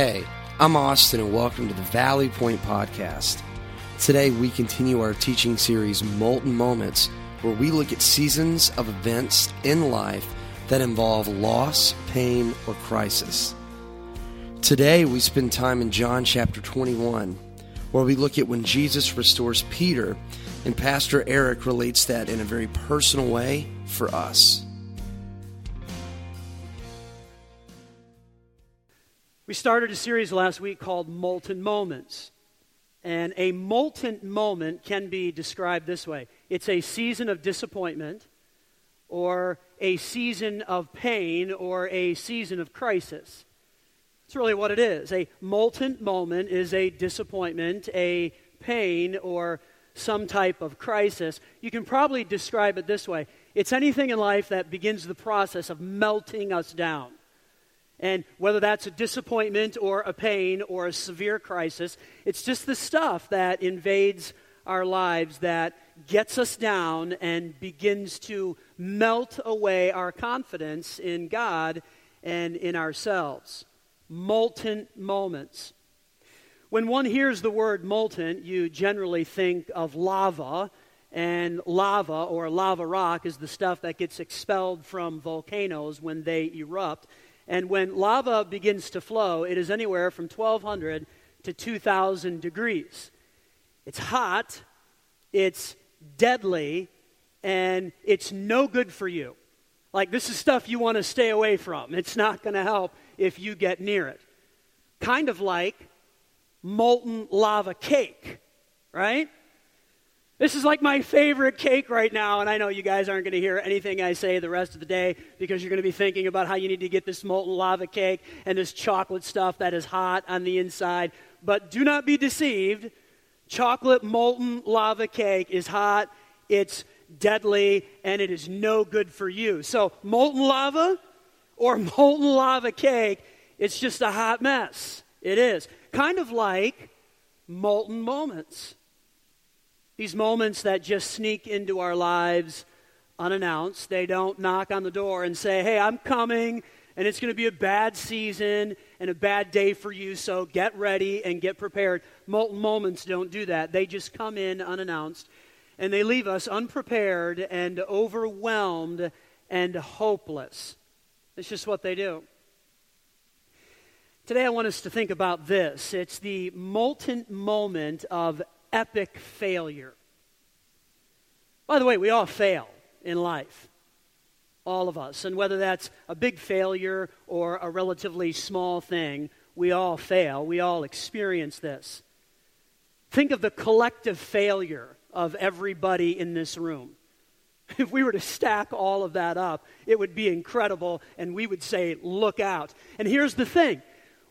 Hey, I'm Austin, and welcome to the Valley Point Podcast. Today, we continue our teaching series, Molten Moments, where we look at seasons of events in life that involve loss, pain, or crisis. Today, we spend time in John chapter 21, where we look at when Jesus restores Peter, and Pastor Eric relates that in a very personal way for us. We started a series last week called Molten Moments. And a molten moment can be described this way it's a season of disappointment, or a season of pain, or a season of crisis. That's really what it is. A molten moment is a disappointment, a pain, or some type of crisis. You can probably describe it this way it's anything in life that begins the process of melting us down. And whether that's a disappointment or a pain or a severe crisis, it's just the stuff that invades our lives that gets us down and begins to melt away our confidence in God and in ourselves. Molten moments. When one hears the word molten, you generally think of lava, and lava or lava rock is the stuff that gets expelled from volcanoes when they erupt. And when lava begins to flow, it is anywhere from 1200 to 2000 degrees. It's hot, it's deadly, and it's no good for you. Like, this is stuff you want to stay away from. It's not going to help if you get near it. Kind of like molten lava cake, right? This is like my favorite cake right now, and I know you guys aren't going to hear anything I say the rest of the day because you're going to be thinking about how you need to get this molten lava cake and this chocolate stuff that is hot on the inside. But do not be deceived. Chocolate molten lava cake is hot, it's deadly, and it is no good for you. So, molten lava or molten lava cake, it's just a hot mess. It is. Kind of like molten moments. These moments that just sneak into our lives unannounced. They don't knock on the door and say, hey, I'm coming, and it's going to be a bad season and a bad day for you, so get ready and get prepared. Molten moments don't do that. They just come in unannounced, and they leave us unprepared and overwhelmed and hopeless. It's just what they do. Today, I want us to think about this. It's the molten moment of epic failure. By the way, we all fail in life. All of us. And whether that's a big failure or a relatively small thing, we all fail. We all experience this. Think of the collective failure of everybody in this room. If we were to stack all of that up, it would be incredible, and we would say, Look out. And here's the thing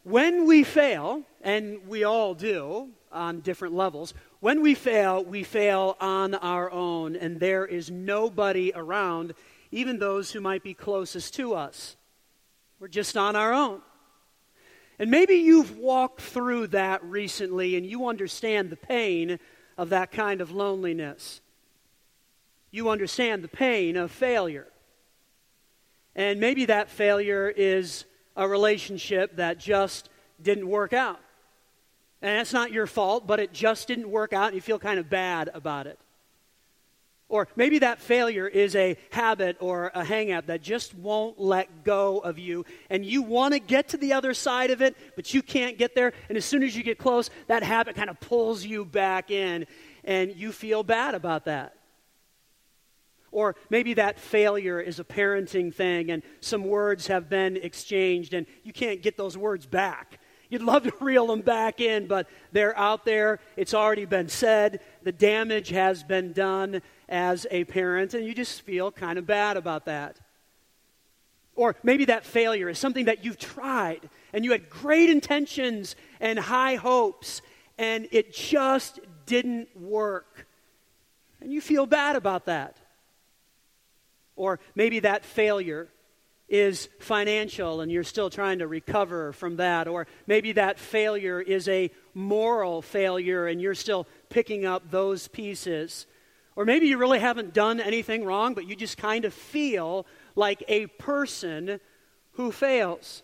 when we fail, and we all do on different levels, when we fail, we fail on our own, and there is nobody around, even those who might be closest to us. We're just on our own. And maybe you've walked through that recently and you understand the pain of that kind of loneliness. You understand the pain of failure. And maybe that failure is a relationship that just didn't work out. And that's not your fault, but it just didn't work out and you feel kind of bad about it. Or maybe that failure is a habit or a hangup that just won't let go of you, and you want to get to the other side of it, but you can't get there. And as soon as you get close, that habit kind of pulls you back in, and you feel bad about that. Or maybe that failure is a parenting thing, and some words have been exchanged, and you can't get those words back. You'd love to reel them back in, but they're out there. It's already been said. The damage has been done as a parent, and you just feel kind of bad about that. Or maybe that failure is something that you've tried and you had great intentions and high hopes, and it just didn't work. And you feel bad about that. Or maybe that failure is financial and you're still trying to recover from that. Or maybe that failure is a moral failure and you're still picking up those pieces. Or maybe you really haven't done anything wrong, but you just kind of feel like a person who fails.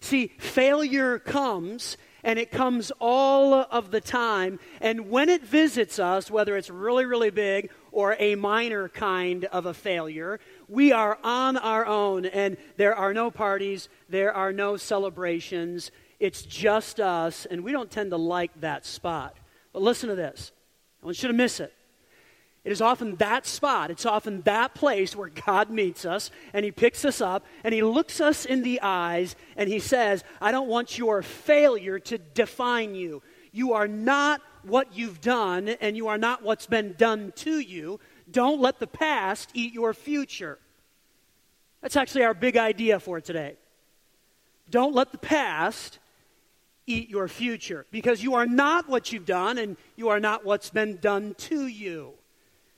See, failure comes, and it comes all of the time. And when it visits us, whether it's really, really big or a minor kind of a failure, we are on our own, and there are no parties, there are no celebrations. It's just us, and we don't tend to like that spot. But listen to this. I want you to miss it. It is often that spot, it's often that place where God meets us and He picks us up and He looks us in the eyes and He says, I don't want your failure to define you. You are not what you've done and you are not what's been done to you. Don't let the past eat your future. That's actually our big idea for today. Don't let the past eat your future because you are not what you've done and you are not what's been done to you.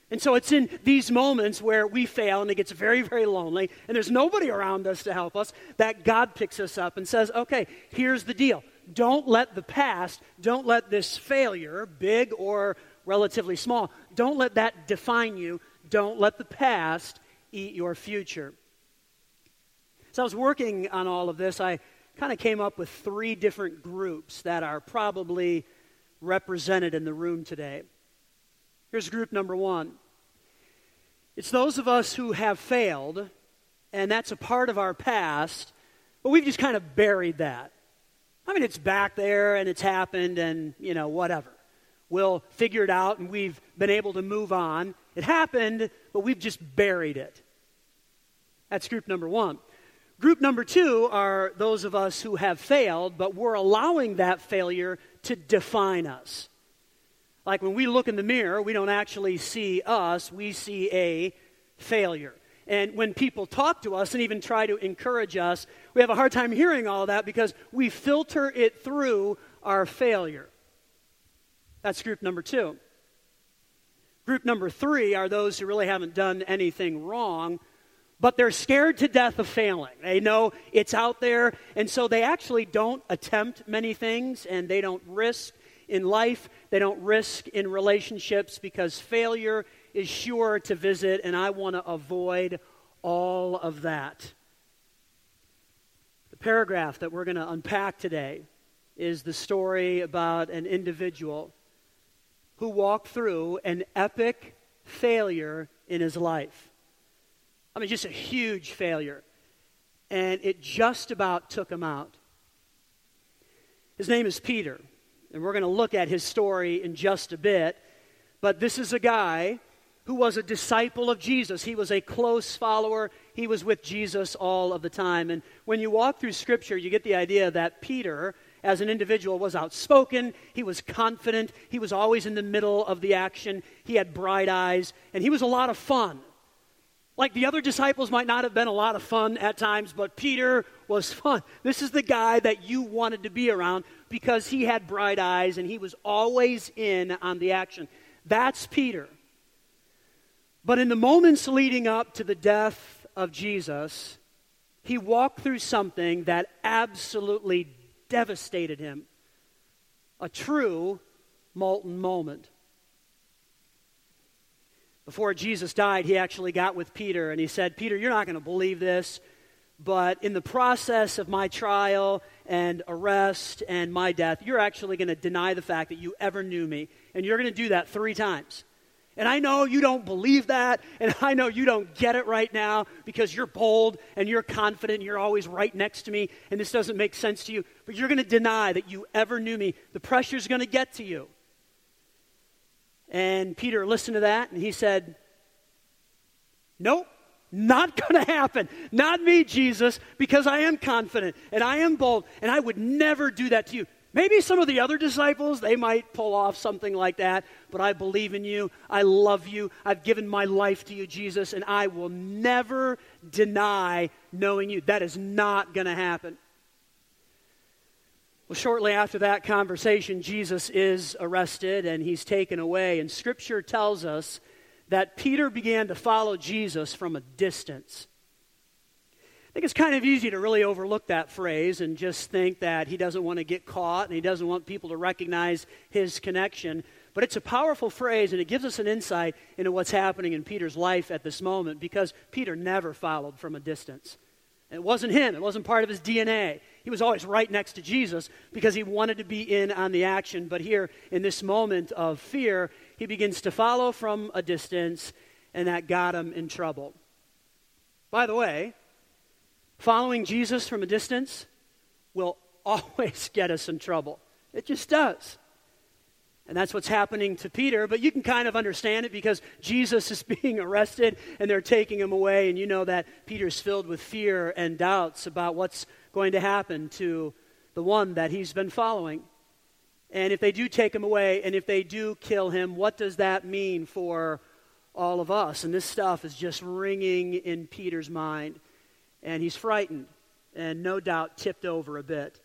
And so it's in these moments where we fail and it gets very, very lonely and there's nobody around us to help us that God picks us up and says, okay, here's the deal. Don't let the past, don't let this failure, big or relatively small, don't let that define you. Don't let the past eat your future. So I was working on all of this. I kind of came up with three different groups that are probably represented in the room today. Here's group number one it's those of us who have failed, and that's a part of our past, but we've just kind of buried that. I mean, it's back there and it's happened, and, you know, whatever. We'll figure it out, and we've been able to move on. It happened, but we've just buried it. That's group number one. Group number two are those of us who have failed, but we're allowing that failure to define us. Like when we look in the mirror, we don't actually see us, we see a failure. And when people talk to us and even try to encourage us, we have a hard time hearing all that because we filter it through our failure. That's group number two. Group number three are those who really haven't done anything wrong, but they're scared to death of failing. They know it's out there, and so they actually don't attempt many things and they don't risk in life, they don't risk in relationships because failure is sure to visit, and I want to avoid all of that. The paragraph that we're going to unpack today is the story about an individual who walked through an epic failure in his life. I mean, just a huge failure. And it just about took him out. His name is Peter. And we're going to look at his story in just a bit. But this is a guy who was a disciple of Jesus. He was a close follower. He was with Jesus all of the time. And when you walk through Scripture, you get the idea that Peter, as an individual, was outspoken. He was confident. He was always in the middle of the action. He had bright eyes. And he was a lot of fun. Like the other disciples might not have been a lot of fun at times, but Peter was fun. This is the guy that you wanted to be around because he had bright eyes and he was always in on the action. That's Peter. But in the moments leading up to the death of Jesus, he walked through something that absolutely devastated him a true molten moment. Before Jesus died, he actually got with Peter and he said, Peter, you're not going to believe this, but in the process of my trial and arrest and my death, you're actually going to deny the fact that you ever knew me. And you're going to do that three times. And I know you don't believe that, and I know you don't get it right now because you're bold and you're confident and you're always right next to me, and this doesn't make sense to you. But you're going to deny that you ever knew me. The pressure's going to get to you. And Peter listened to that and he said, Nope, not going to happen. Not me, Jesus, because I am confident and I am bold and I would never do that to you. Maybe some of the other disciples, they might pull off something like that, but I believe in you. I love you. I've given my life to you, Jesus, and I will never deny knowing you. That is not going to happen. Well, shortly after that conversation, Jesus is arrested and he's taken away. And Scripture tells us that Peter began to follow Jesus from a distance. I think it's kind of easy to really overlook that phrase and just think that he doesn't want to get caught and he doesn't want people to recognize his connection. But it's a powerful phrase and it gives us an insight into what's happening in Peter's life at this moment because Peter never followed from a distance. It wasn't him, it wasn't part of his DNA. He was always right next to Jesus because he wanted to be in on the action. But here, in this moment of fear, he begins to follow from a distance, and that got him in trouble. By the way, following Jesus from a distance will always get us in trouble. It just does. And that's what's happening to Peter, but you can kind of understand it because Jesus is being arrested and they're taking him away, and you know that Peter's filled with fear and doubts about what's going to happen to the one that he's been following. And if they do take him away and if they do kill him, what does that mean for all of us? And this stuff is just ringing in Peter's mind, and he's frightened and no doubt tipped over a bit.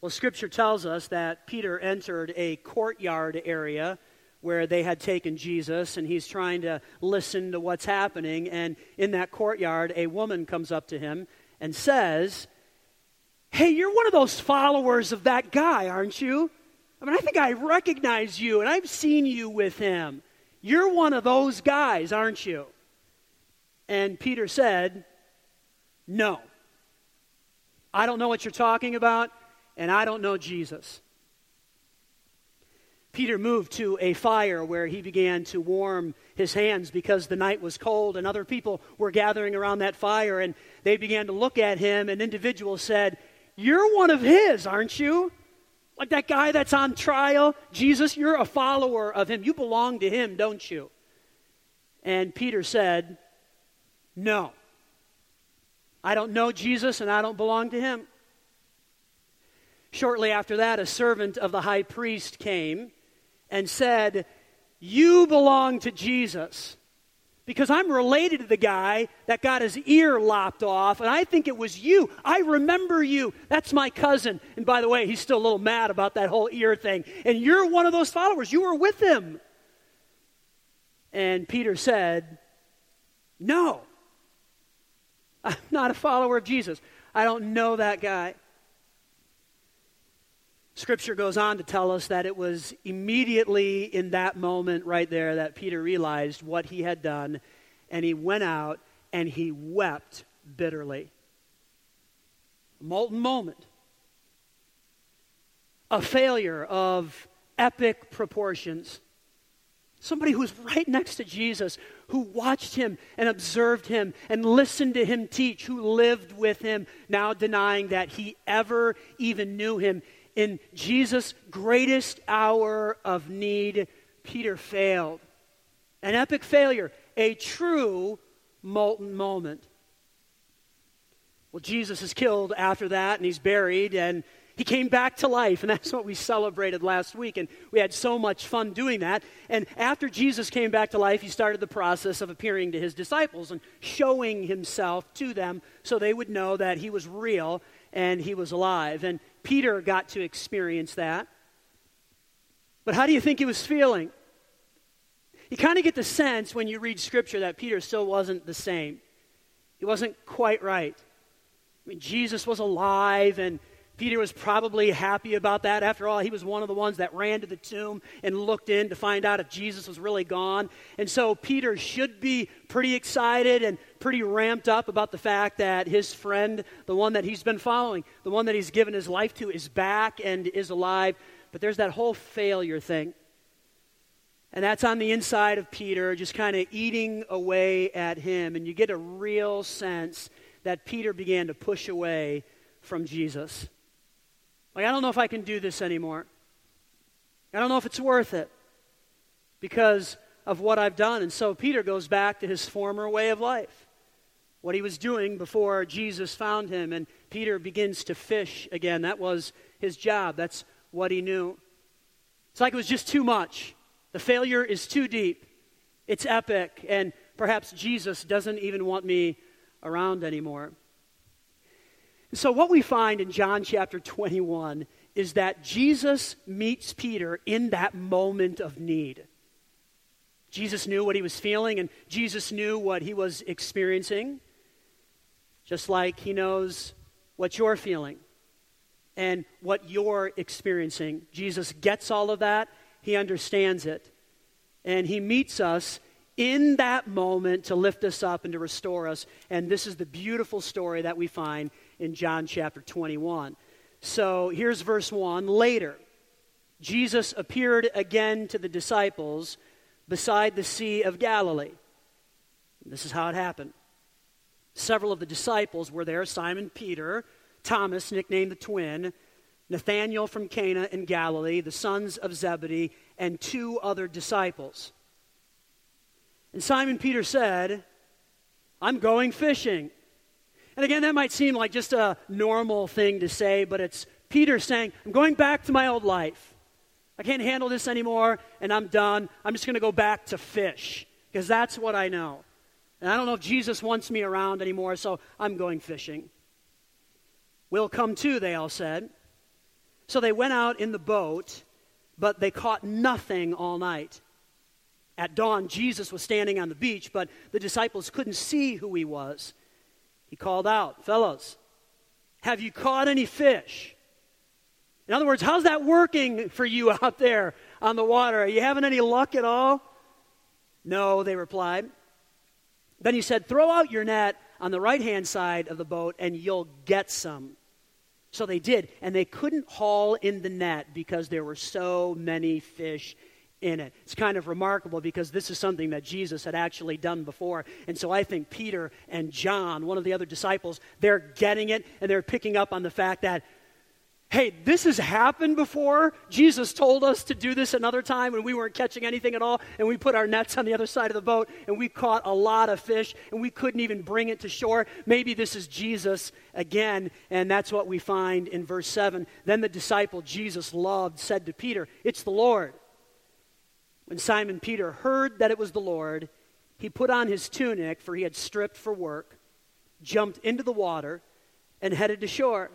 Well, Scripture tells us that Peter entered a courtyard area where they had taken Jesus, and he's trying to listen to what's happening. And in that courtyard, a woman comes up to him and says, Hey, you're one of those followers of that guy, aren't you? I mean, I think I recognize you, and I've seen you with him. You're one of those guys, aren't you? And Peter said, No. I don't know what you're talking about and I don't know Jesus. Peter moved to a fire where he began to warm his hands because the night was cold and other people were gathering around that fire and they began to look at him. An individual said, You're one of his, aren't you? Like that guy that's on trial. Jesus, you're a follower of him. You belong to him, don't you? And Peter said, No. I don't know Jesus and I don't belong to him. Shortly after that, a servant of the high priest came and said, You belong to Jesus. Because I'm related to the guy that got his ear lopped off, and I think it was you. I remember you. That's my cousin. And by the way, he's still a little mad about that whole ear thing. And you're one of those followers. You were with him. And Peter said, No, I'm not a follower of Jesus. I don't know that guy. Scripture goes on to tell us that it was immediately in that moment right there that Peter realized what he had done, and he went out and he wept bitterly. A molten moment. A failure of epic proportions. Somebody who was right next to Jesus, who watched him and observed him and listened to him teach, who lived with him, now denying that he ever even knew him in Jesus' greatest hour of need, Peter failed. An epic failure, a true molten moment. Well, Jesus is killed after that, and he's buried, and he came back to life, and that's what we celebrated last week. And we had so much fun doing that. And after Jesus came back to life, he started the process of appearing to his disciples and showing himself to them so they would know that he was real and he was alive. And Peter got to experience that. But how do you think he was feeling? You kind of get the sense when you read Scripture that Peter still wasn't the same. He wasn't quite right. I mean, Jesus was alive, and Peter was probably happy about that. After all, he was one of the ones that ran to the tomb and looked in to find out if Jesus was really gone. And so Peter should be pretty excited and pretty ramped up about the fact that his friend, the one that he's been following, the one that he's given his life to, is back and is alive. But there's that whole failure thing. And that's on the inside of Peter, just kind of eating away at him. And you get a real sense that Peter began to push away from Jesus. Like, I don't know if I can do this anymore. I don't know if it's worth it because of what I've done. And so Peter goes back to his former way of life, what he was doing before Jesus found him. And Peter begins to fish again. That was his job, that's what he knew. It's like it was just too much. The failure is too deep, it's epic, and perhaps Jesus doesn't even want me around anymore. So, what we find in John chapter 21 is that Jesus meets Peter in that moment of need. Jesus knew what he was feeling, and Jesus knew what he was experiencing, just like he knows what you're feeling and what you're experiencing. Jesus gets all of that, he understands it, and he meets us in that moment to lift us up and to restore us. And this is the beautiful story that we find in John chapter 21. So here's verse 1. Later, Jesus appeared again to the disciples beside the Sea of Galilee. This is how it happened. Several of the disciples were there Simon Peter, Thomas, nicknamed the twin, Nathanael from Cana in Galilee, the sons of Zebedee, and two other disciples. And Simon Peter said, I'm going fishing. And again, that might seem like just a normal thing to say, but it's Peter saying, I'm going back to my old life. I can't handle this anymore, and I'm done. I'm just going to go back to fish, because that's what I know. And I don't know if Jesus wants me around anymore, so I'm going fishing. We'll come too, they all said. So they went out in the boat, but they caught nothing all night. At dawn, Jesus was standing on the beach, but the disciples couldn't see who he was. He called out, Fellows, have you caught any fish? In other words, how's that working for you out there on the water? Are you having any luck at all? No, they replied. Then he said, Throw out your net on the right hand side of the boat and you'll get some. So they did, and they couldn't haul in the net because there were so many fish in it. It's kind of remarkable because this is something that Jesus had actually done before. And so I think Peter and John, one of the other disciples, they're getting it and they're picking up on the fact that Hey, this has happened before. Jesus told us to do this another time when we weren't catching anything at all, and we put our nets on the other side of the boat, and we caught a lot of fish, and we couldn't even bring it to shore. Maybe this is Jesus again, and that's what we find in verse 7. Then the disciple Jesus loved said to Peter, It's the Lord. When Simon Peter heard that it was the Lord, he put on his tunic, for he had stripped for work, jumped into the water, and headed to shore.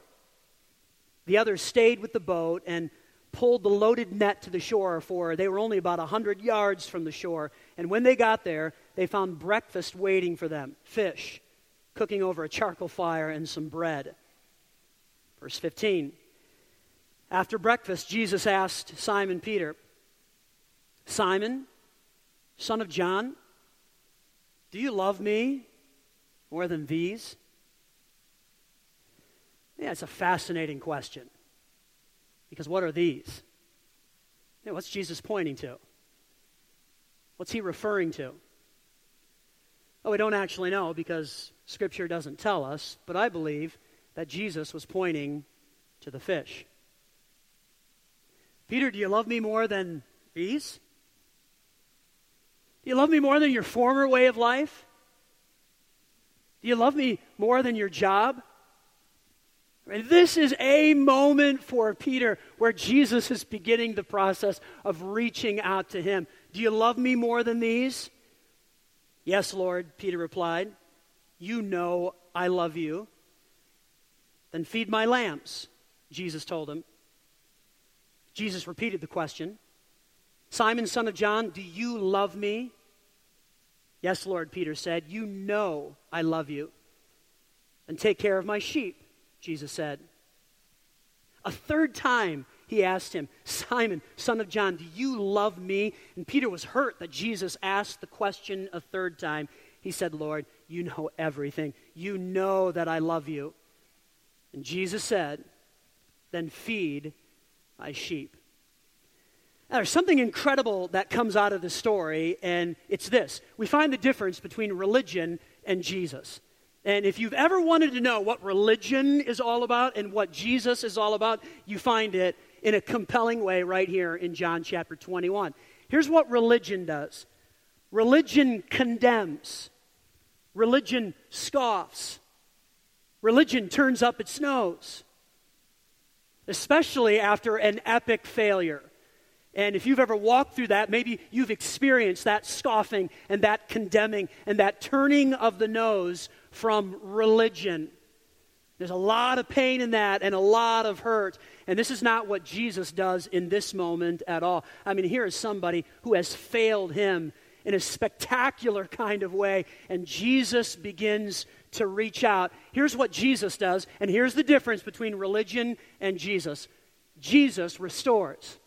The others stayed with the boat and pulled the loaded net to the shore, for they were only about a 100 yards from the shore. And when they got there, they found breakfast waiting for them fish, cooking over a charcoal fire, and some bread. Verse 15. After breakfast, Jesus asked Simon Peter, Simon, son of John, do you love me more than these? Yeah, it's a fascinating question. Because what are these? What's Jesus pointing to? What's he referring to? Oh, we don't actually know because Scripture doesn't tell us, but I believe that Jesus was pointing to the fish. Peter, do you love me more than these? Do you love me more than your former way of life? Do you love me more than your job? This is a moment for Peter where Jesus is beginning the process of reaching out to him. Do you love me more than these? Yes, Lord, Peter replied. You know I love you. Then feed my lambs, Jesus told him. Jesus repeated the question Simon, son of John, do you love me? Yes, Lord, Peter said. You know I love you. And take care of my sheep. Jesus said. A third time, he asked him, Simon, son of John, do you love me? And Peter was hurt that Jesus asked the question a third time. He said, Lord, you know everything. You know that I love you. And Jesus said, Then feed my sheep. Now, there's something incredible that comes out of this story, and it's this. We find the difference between religion and Jesus. And if you've ever wanted to know what religion is all about and what Jesus is all about, you find it in a compelling way right here in John chapter 21. Here's what religion does religion condemns, religion scoffs, religion turns up its nose, especially after an epic failure. And if you've ever walked through that, maybe you've experienced that scoffing and that condemning and that turning of the nose from religion. There's a lot of pain in that and a lot of hurt. And this is not what Jesus does in this moment at all. I mean, here is somebody who has failed him in a spectacular kind of way, and Jesus begins to reach out. Here's what Jesus does, and here's the difference between religion and Jesus Jesus restores.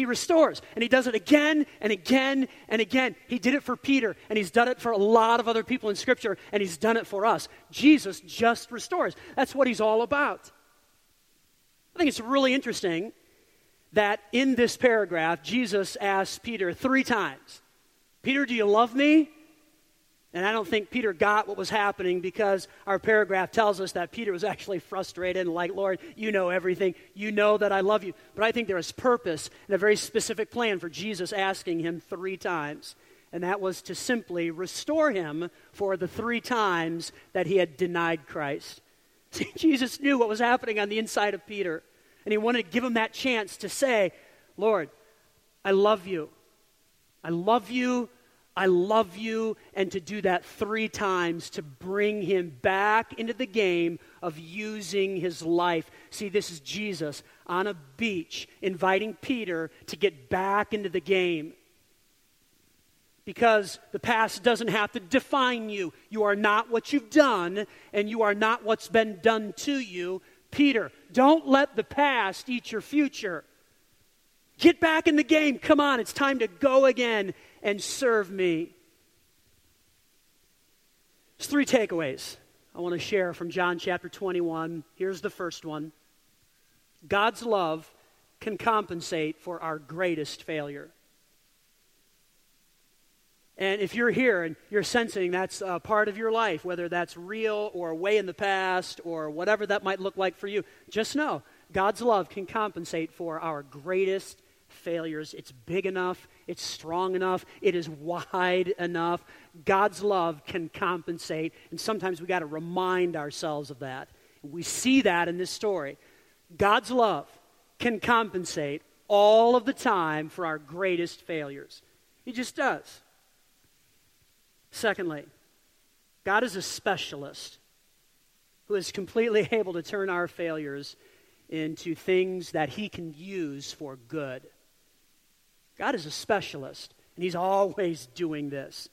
He restores. And he does it again and again and again. He did it for Peter, and he's done it for a lot of other people in Scripture, and he's done it for us. Jesus just restores. That's what he's all about. I think it's really interesting that in this paragraph, Jesus asks Peter three times Peter, do you love me? And I don't think Peter got what was happening because our paragraph tells us that Peter was actually frustrated and like, Lord, you know everything. You know that I love you. But I think there was purpose and a very specific plan for Jesus asking him three times. And that was to simply restore him for the three times that he had denied Christ. See, Jesus knew what was happening on the inside of Peter. And he wanted to give him that chance to say, Lord, I love you. I love you I love you, and to do that three times to bring him back into the game of using his life. See, this is Jesus on a beach inviting Peter to get back into the game. Because the past doesn't have to define you. You are not what you've done, and you are not what's been done to you. Peter, don't let the past eat your future. Get back in the game. Come on, it's time to go again and serve me. There's three takeaways I want to share from John chapter 21. Here's the first one God's love can compensate for our greatest failure. And if you're here and you're sensing that's a part of your life, whether that's real or way in the past or whatever that might look like for you, just know God's love can compensate for our greatest failures. It's big enough, it's strong enough, it is wide enough. God's love can compensate, and sometimes we got to remind ourselves of that. We see that in this story. God's love can compensate all of the time for our greatest failures. He just does. Secondly, God is a specialist who is completely able to turn our failures into things that he can use for good. God is a specialist, and He's always doing this.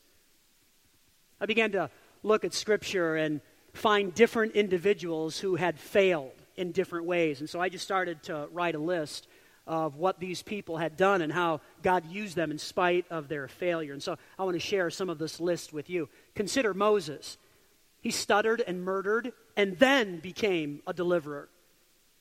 I began to look at Scripture and find different individuals who had failed in different ways. And so I just started to write a list of what these people had done and how God used them in spite of their failure. And so I want to share some of this list with you. Consider Moses. He stuttered and murdered and then became a deliverer.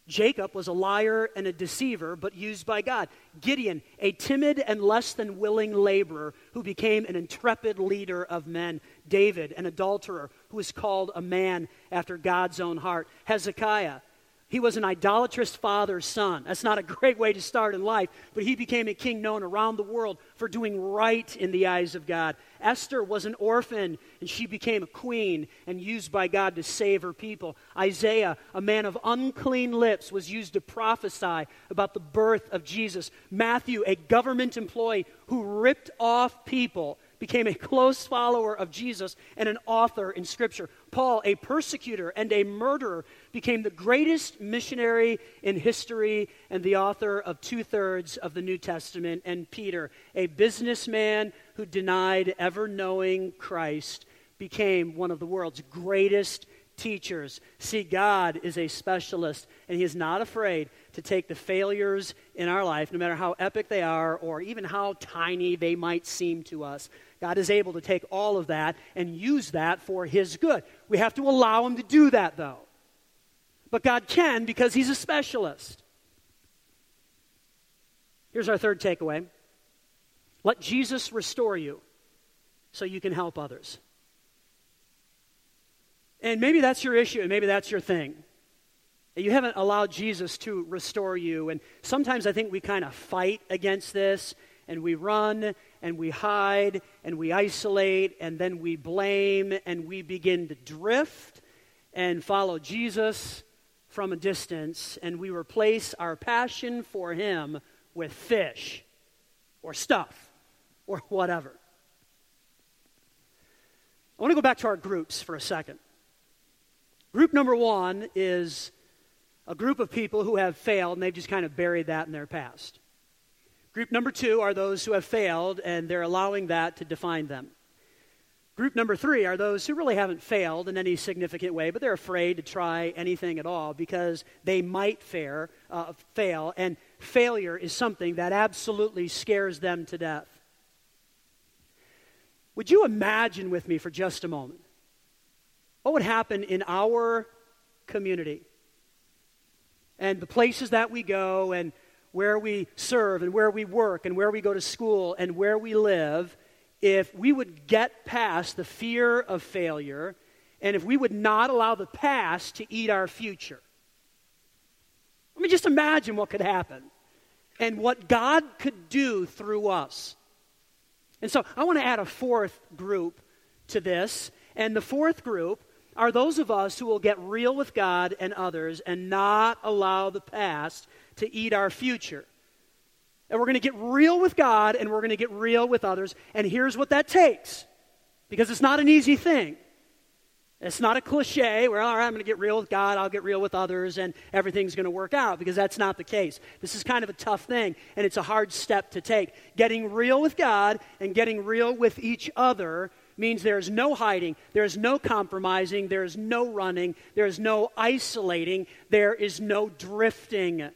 Jacob was a liar and a deceiver, but used by God. Gideon, a timid and less than willing laborer who became an intrepid leader of men. David, an adulterer who was called a man after God's own heart. Hezekiah, he was an idolatrous father's son. That's not a great way to start in life, but he became a king known around the world for doing right in the eyes of God. Esther was an orphan, and she became a queen and used by God to save her people. Isaiah, a man of unclean lips, was used to prophesy about the birth of Jesus. Matthew, a government employee who ripped off people became a close follower of Jesus and an author in Scripture. Paul, a persecutor and a murderer, became the greatest missionary in history and the author of two thirds of the New Testament. And Peter, a businessman who denied ever knowing Christ, became one of the world's greatest teachers. See, God is a specialist, and He is not afraid to take the failures in our life, no matter how epic they are or even how tiny they might seem to us. God is able to take all of that and use that for His good. We have to allow Him to do that, though. But God can because He's a specialist. Here's our third takeaway let Jesus restore you so you can help others. And maybe that's your issue, and maybe that's your thing. You haven't allowed Jesus to restore you. And sometimes I think we kind of fight against this, and we run, and we hide, and we isolate, and then we blame, and we begin to drift and follow Jesus from a distance, and we replace our passion for Him with fish or stuff or whatever. I want to go back to our groups for a second. Group number one is a group of people who have failed and they've just kind of buried that in their past. Group number two are those who have failed and they're allowing that to define them. Group number three are those who really haven't failed in any significant way, but they're afraid to try anything at all because they might fare, uh, fail, and failure is something that absolutely scares them to death. Would you imagine with me for just a moment what would happen in our community and the places that we go and where we serve and where we work and where we go to school and where we live if we would get past the fear of failure and if we would not allow the past to eat our future. Let me just imagine what could happen and what God could do through us. And so I want to add a fourth group to this. And the fourth group are those of us who will get real with God and others and not allow the past to eat our future. And we're going to get real with God and we're going to get real with others. And here's what that takes because it's not an easy thing. It's not a cliche where, all right, I'm going to get real with God, I'll get real with others, and everything's going to work out because that's not the case. This is kind of a tough thing, and it's a hard step to take. Getting real with God and getting real with each other means there's no hiding, there's no compromising, there's no running, there's no isolating, there is no drifting.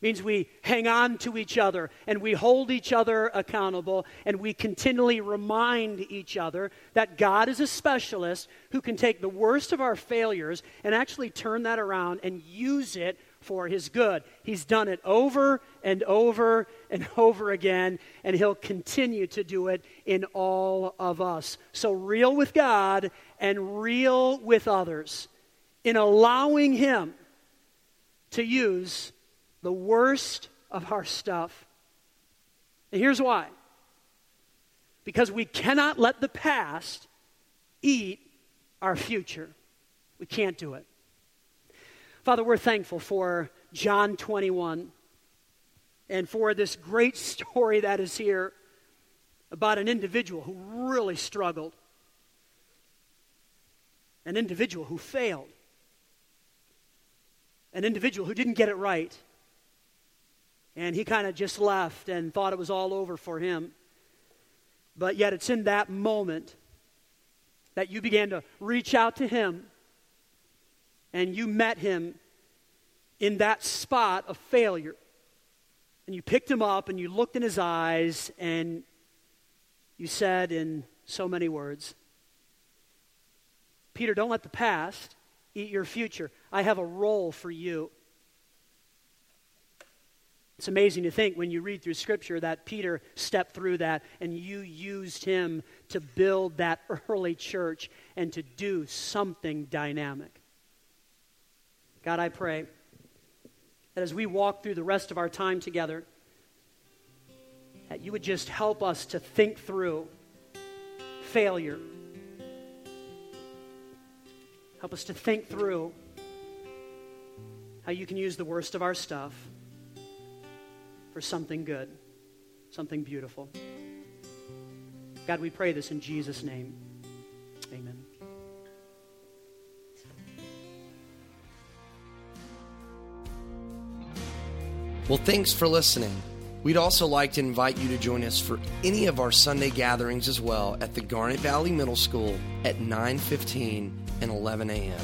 Means we hang on to each other and we hold each other accountable and we continually remind each other that God is a specialist who can take the worst of our failures and actually turn that around and use it for his good. He's done it over and over and over again and he'll continue to do it in all of us. So real with God and real with others in allowing him to use the worst of our stuff. And here's why because we cannot let the past eat our future. We can't do it. Father, we're thankful for John 21 and for this great story that is here about an individual who really struggled, an individual who failed, an individual who didn't get it right and he kind of just left and thought it was all over for him. But yet, it's in that moment that you began to reach out to him and you met him in that spot of failure. And you picked him up and you looked in his eyes and you said in so many words, Peter, don't let the past eat your future. I have a role for you. It's amazing to think when you read through Scripture that Peter stepped through that and you used him to build that early church and to do something dynamic. God, I pray that as we walk through the rest of our time together, that you would just help us to think through failure. Help us to think through how you can use the worst of our stuff for something good, something beautiful. God, we pray this in Jesus' name. Well, thanks for listening. We'd also like to invite you to join us for any of our Sunday gatherings as well at the Garnet Valley Middle School at 9:15 and 11 a.m.